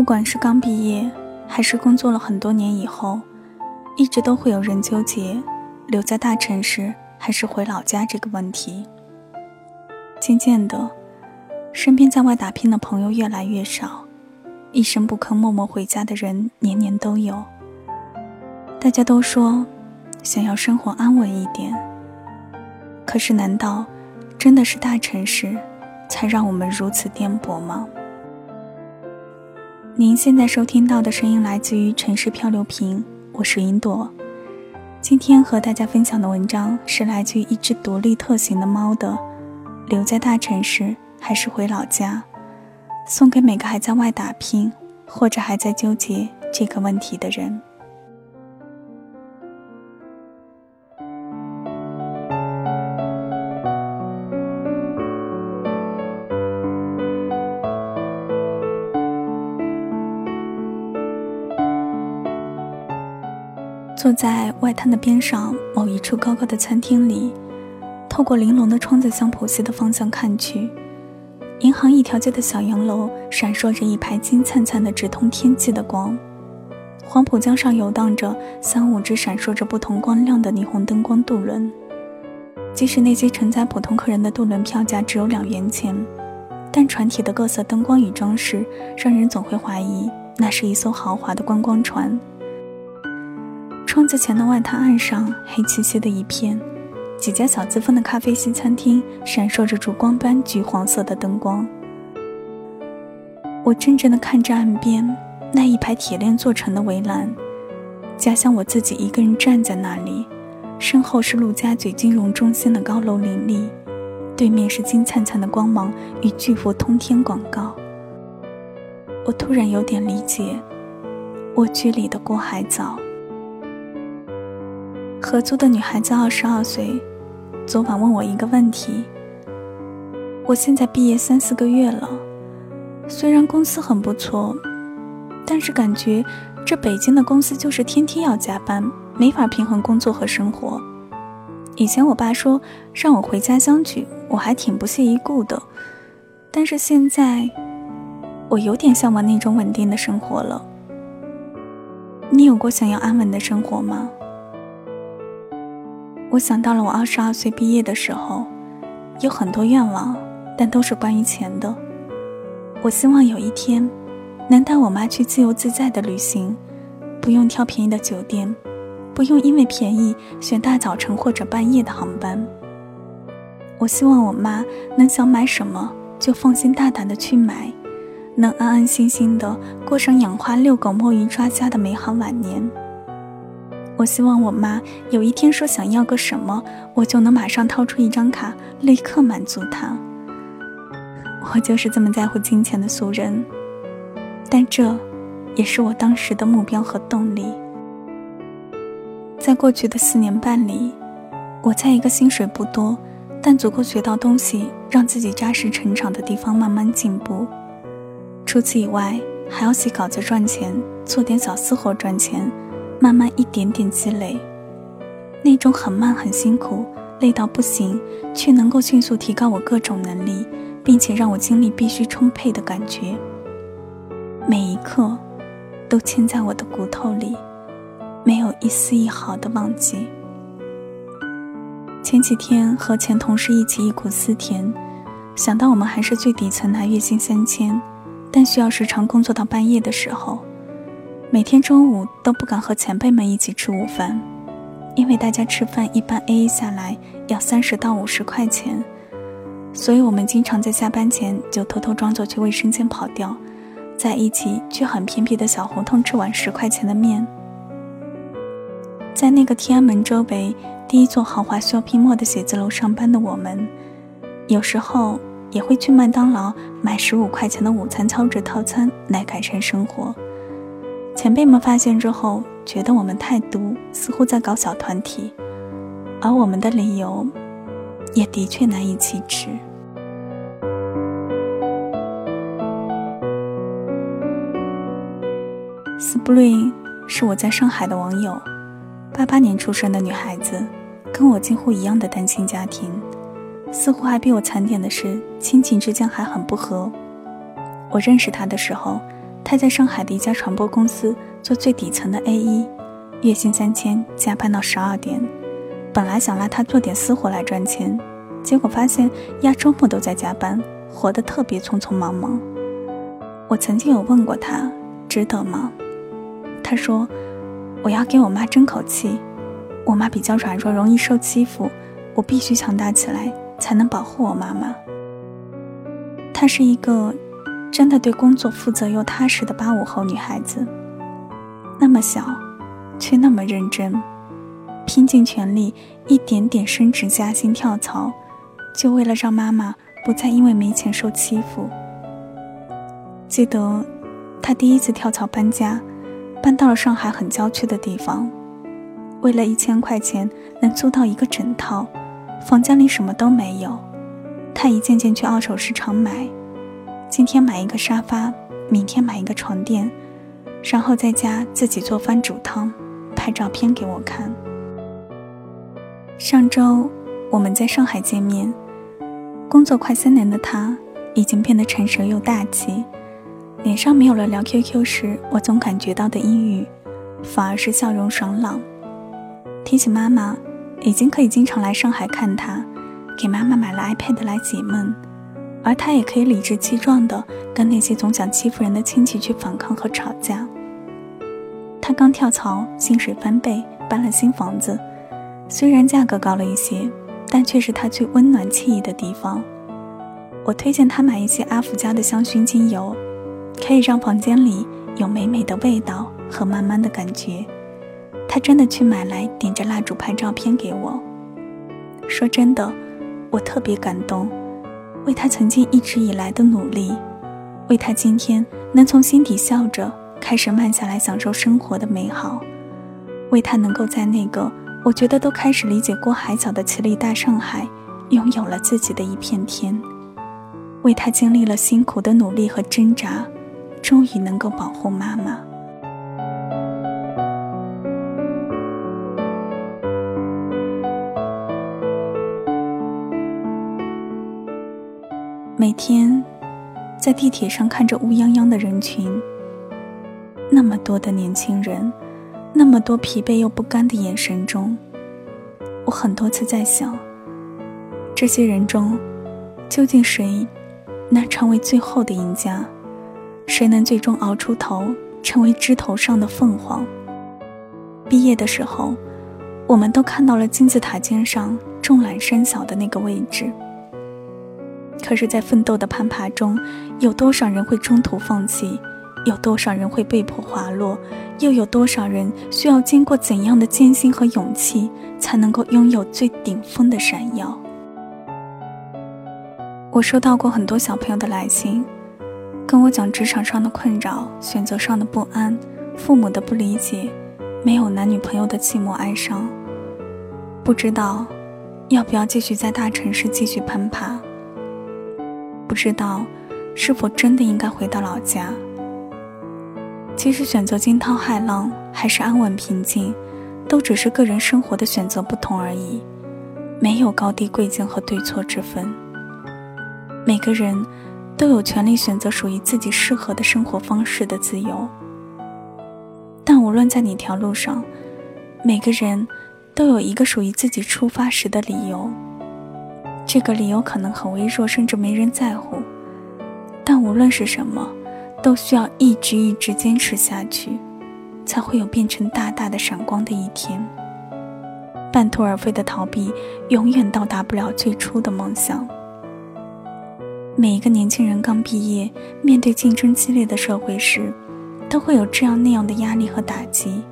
不管是刚毕业，还是工作了很多年以后，一直都会有人纠结留在大城市还是回老家这个问题。渐渐的，身边在外打拼的朋友越来越少，一声不吭默默回家的人年年都有。大家都说想要生活安稳一点，可是难道真的是大城市才让我们如此颠簸吗？您现在收听到的声音来自于城市漂流瓶，我是云朵。今天和大家分享的文章是来自于一只独立特行的猫的，留在大城市还是回老家？送给每个还在外打拼或者还在纠结这个问题的人。坐在外滩的边上某一处高高的餐厅里，透过玲珑的窗子向浦西的方向看去，银行一条街的小洋楼闪烁着一排金灿灿的直通天际的光，黄浦江上游荡着三五只闪烁着不同光亮的霓虹灯光渡轮。即使那些承载普通客人的渡轮票价只有两元钱，但船体的各色灯光与装饰，让人总会怀疑那是一艘豪华的观光船。窗子前的外滩岸上，黑漆漆的一片，几家小资风的咖啡西餐厅闪烁着烛光般橘黄色的灯光。我怔怔地看着岸边那一排铁链做成的围栏，假想我自己一个人站在那里，身后是陆家嘴金融中心的高楼林立，对面是金灿灿的光芒与巨幅通天广告。我突然有点理解蜗居里的郭海藻。合租的女孩子二十二岁，昨晚问我一个问题。我现在毕业三四个月了，虽然公司很不错，但是感觉这北京的公司就是天天要加班，没法平衡工作和生活。以前我爸说让我回家乡去，我还挺不屑一顾的，但是现在我有点向往那种稳定的生活了。你有过想要安稳的生活吗？我想到了我二十二岁毕业的时候，有很多愿望，但都是关于钱的。我希望有一天，能带我妈去自由自在的旅行，不用挑便宜的酒店，不用因为便宜选大早晨或者半夜的航班。我希望我妈能想买什么就放心大胆的去买，能安安心心的过上养花、遛狗、摸鱼、抓虾的美好晚年。我希望我妈有一天说想要个什么，我就能马上掏出一张卡，立刻满足她。我就是这么在乎金钱的俗人，但这，也是我当时的目标和动力。在过去的四年半里，我在一个薪水不多，但足够学到东西，让自己扎实成长的地方慢慢进步。除此以外，还要写稿子赚钱，做点小私活赚钱。慢慢一点点积累，那种很慢很辛苦，累到不行，却能够迅速提高我各种能力，并且让我精力必须充沛的感觉，每一刻都嵌在我的骨头里，没有一丝一毫的忘记。前几天和前同事一起忆苦思甜，想到我们还是最底层拿月薪三千，但需要时常工作到半夜的时候。每天中午都不敢和前辈们一起吃午饭，因为大家吃饭一般 A A 下来要三十到五十块钱，所以我们经常在下班前就偷偷装作去卫生间跑掉，在一起去很偏僻的小胡同吃碗十块钱的面。在那个天安门周围第一座豪华 shopping mall 的写字楼上班的我们，有时候也会去麦当劳买十五块钱的午餐超值套餐来改善生活。前辈们发现之后，觉得我们太毒，似乎在搞小团体，而我们的理由，也的确难以启齿。Spring 是我在上海的网友，八八年出生的女孩子，跟我几乎一样的单亲家庭，似乎还比我惨点的是亲情之间还很不和。我认识她的时候。他在上海的一家传播公司做最底层的 A E，，月薪三千，加班到十二点。本来想拉他做点私活来赚钱，结果发现压周末都在加班，活得特别匆匆忙忙。我曾经有问过他，值得吗？他说：“我要给我妈争口气，我妈比较软弱，容易受欺负，我必须强大起来，才能保护我妈妈。”她是一个真的对工作负责又踏实的八五后女孩子，那么小，却那么认真。拼尽全力，一点点升职加薪、跳槽，就为了让妈妈不再因为没钱受欺负。记得，他第一次跳槽搬家，搬到了上海很郊区的地方，为了一千块钱能租到一个整套，房间里什么都没有，他一件件去二手市场买，今天买一个沙发，明天买一个床垫，然后在家自己做饭煮汤，拍照片给我看。上周我们在上海见面，工作快三年的他已经变得成熟又大气，脸上没有了聊 QQ 时我总感觉到的阴郁，反而是笑容爽朗。提起妈妈，已经可以经常来上海看他，给妈妈买了 iPad 来解闷，而他也可以理直气壮地跟那些总想欺负人的亲戚去反抗和吵架。他刚跳槽，薪水翻倍，搬了新房子。虽然价格高了一些，但却是他最温暖惬意的地方。我推荐他买一些阿福家的香薰精油，可以让房间里有美美的味道和慢慢的感觉。他真的去买来，点着蜡烛拍照片给我。说真的，我特别感动，为他曾经一直以来的努力，为他今天能从心底笑着开始慢下来享受生活的美好，为他能够在那个。我觉得都开始理解郭海藻的绮丽大上海，拥有了自己的一片天。为他经历了辛苦的努力和挣扎，终于能够保护妈妈。天，在地铁上看着乌泱泱的人群，那么多的年轻人。那么多疲惫又不甘的眼神中，我很多次在想：这些人中，究竟谁能成为最后的赢家？谁能最终熬出头，成为枝头上的凤凰？毕业的时候，我们都看到了金字塔尖上众览山小的那个位置。可是，在奋斗的攀爬中，有多少人会中途放弃？有多少人会被迫滑落？又有多少人需要经过怎样的艰辛和勇气，才能够拥有最顶峰的闪耀？我收到过很多小朋友的来信，跟我讲职场上的困扰、选择上的不安、父母的不理解、没有男女朋友的寂寞哀伤，不知道要不要继续在大城市继续攀爬，不知道是否真的应该回到老家。其实选择惊涛骇浪还是安稳平静，都只是个人生活的选择不同而已，没有高低贵贱和对错之分。每个人都有权利选择属于自己适合的生活方式的自由。但无论在哪条路上，每个人都有一个属于自己出发时的理由。这个理由可能很微弱，甚至没人在乎。但无论是什么。都需要一直一直坚持下去，才会有变成大大的闪光的一天。半途而废的逃避，永远到达不了最初的梦想。每一个年轻人刚毕业，面对竞争激烈的社会时，都会有这样那样的压力和打击。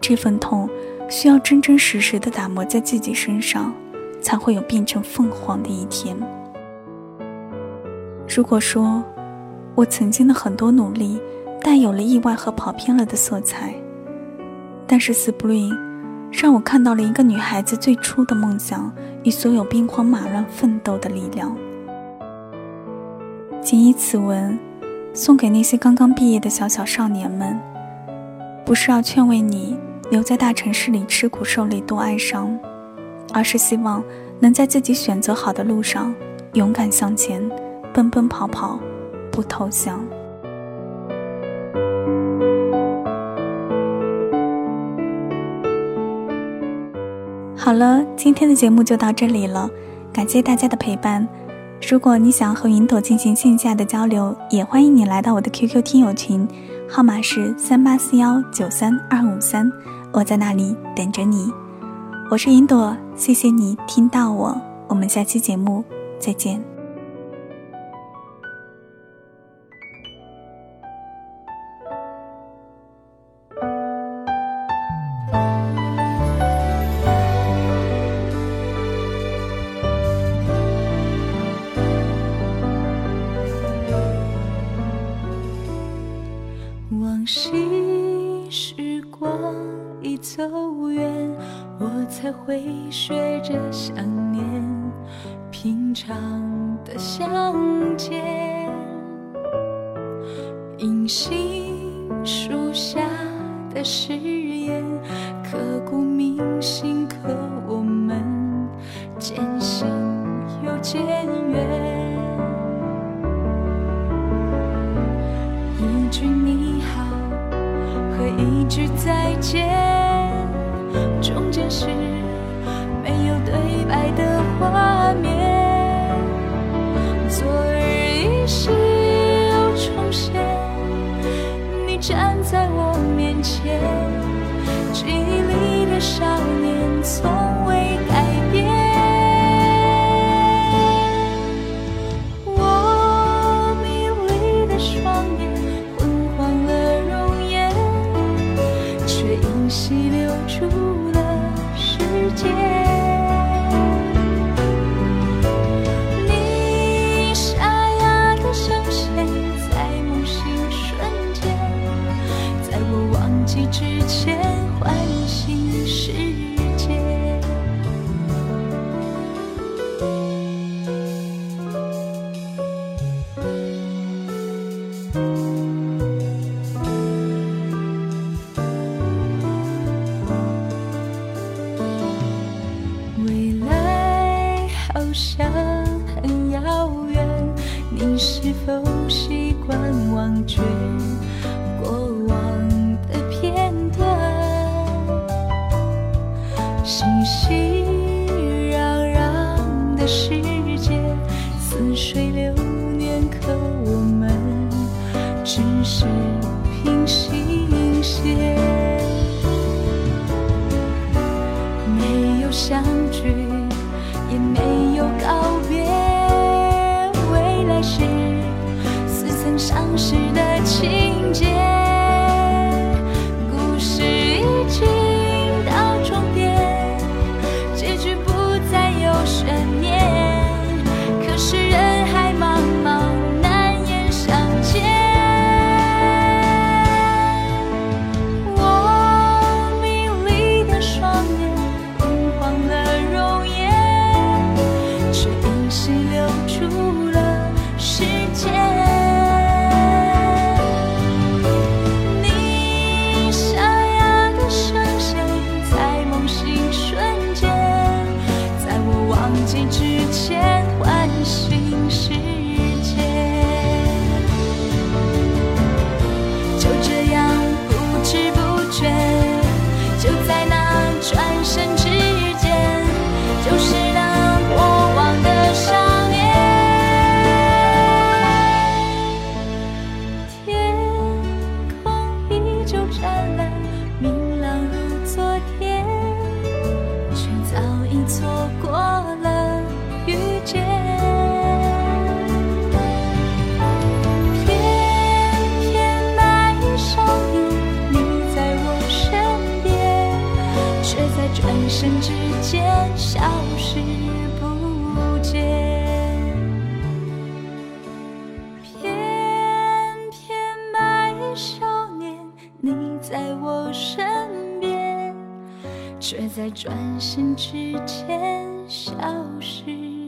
这份痛，需要真真实实的打磨在自己身上，才会有变成凤凰的一天。如果说，我曾经的很多努力，带有了意外和跑偏了的色彩。但是 Spring，让我看到了一个女孩子最初的梦想与所有兵荒马乱奋斗的力量。谨以此文，送给那些刚刚毕业的小小少年们，不是要劝慰你留在大城市里吃苦受累多哀伤，而是希望能在自己选择好的路上勇敢向前奔奔跑跑不投降。好了今天的节目就到这里了感谢大家的陪伴。如果你想要和云朵进行线下的交流也欢迎你来到我的 qq 听友群号码是三八四幺九三二五三我在那里等着你。我是云朵谢谢你听到我我们下期节目再见。才会学着想念平常的相见隐形树下的誓言刻骨铭心可我们渐行又渐远一句你好和一句再见终是没有对白的画面昨日已是又重现你站在我面前记忆里的少年从记之前唤醒世界未来好像很遥远你是否习惯忘却心。在转身之前消失。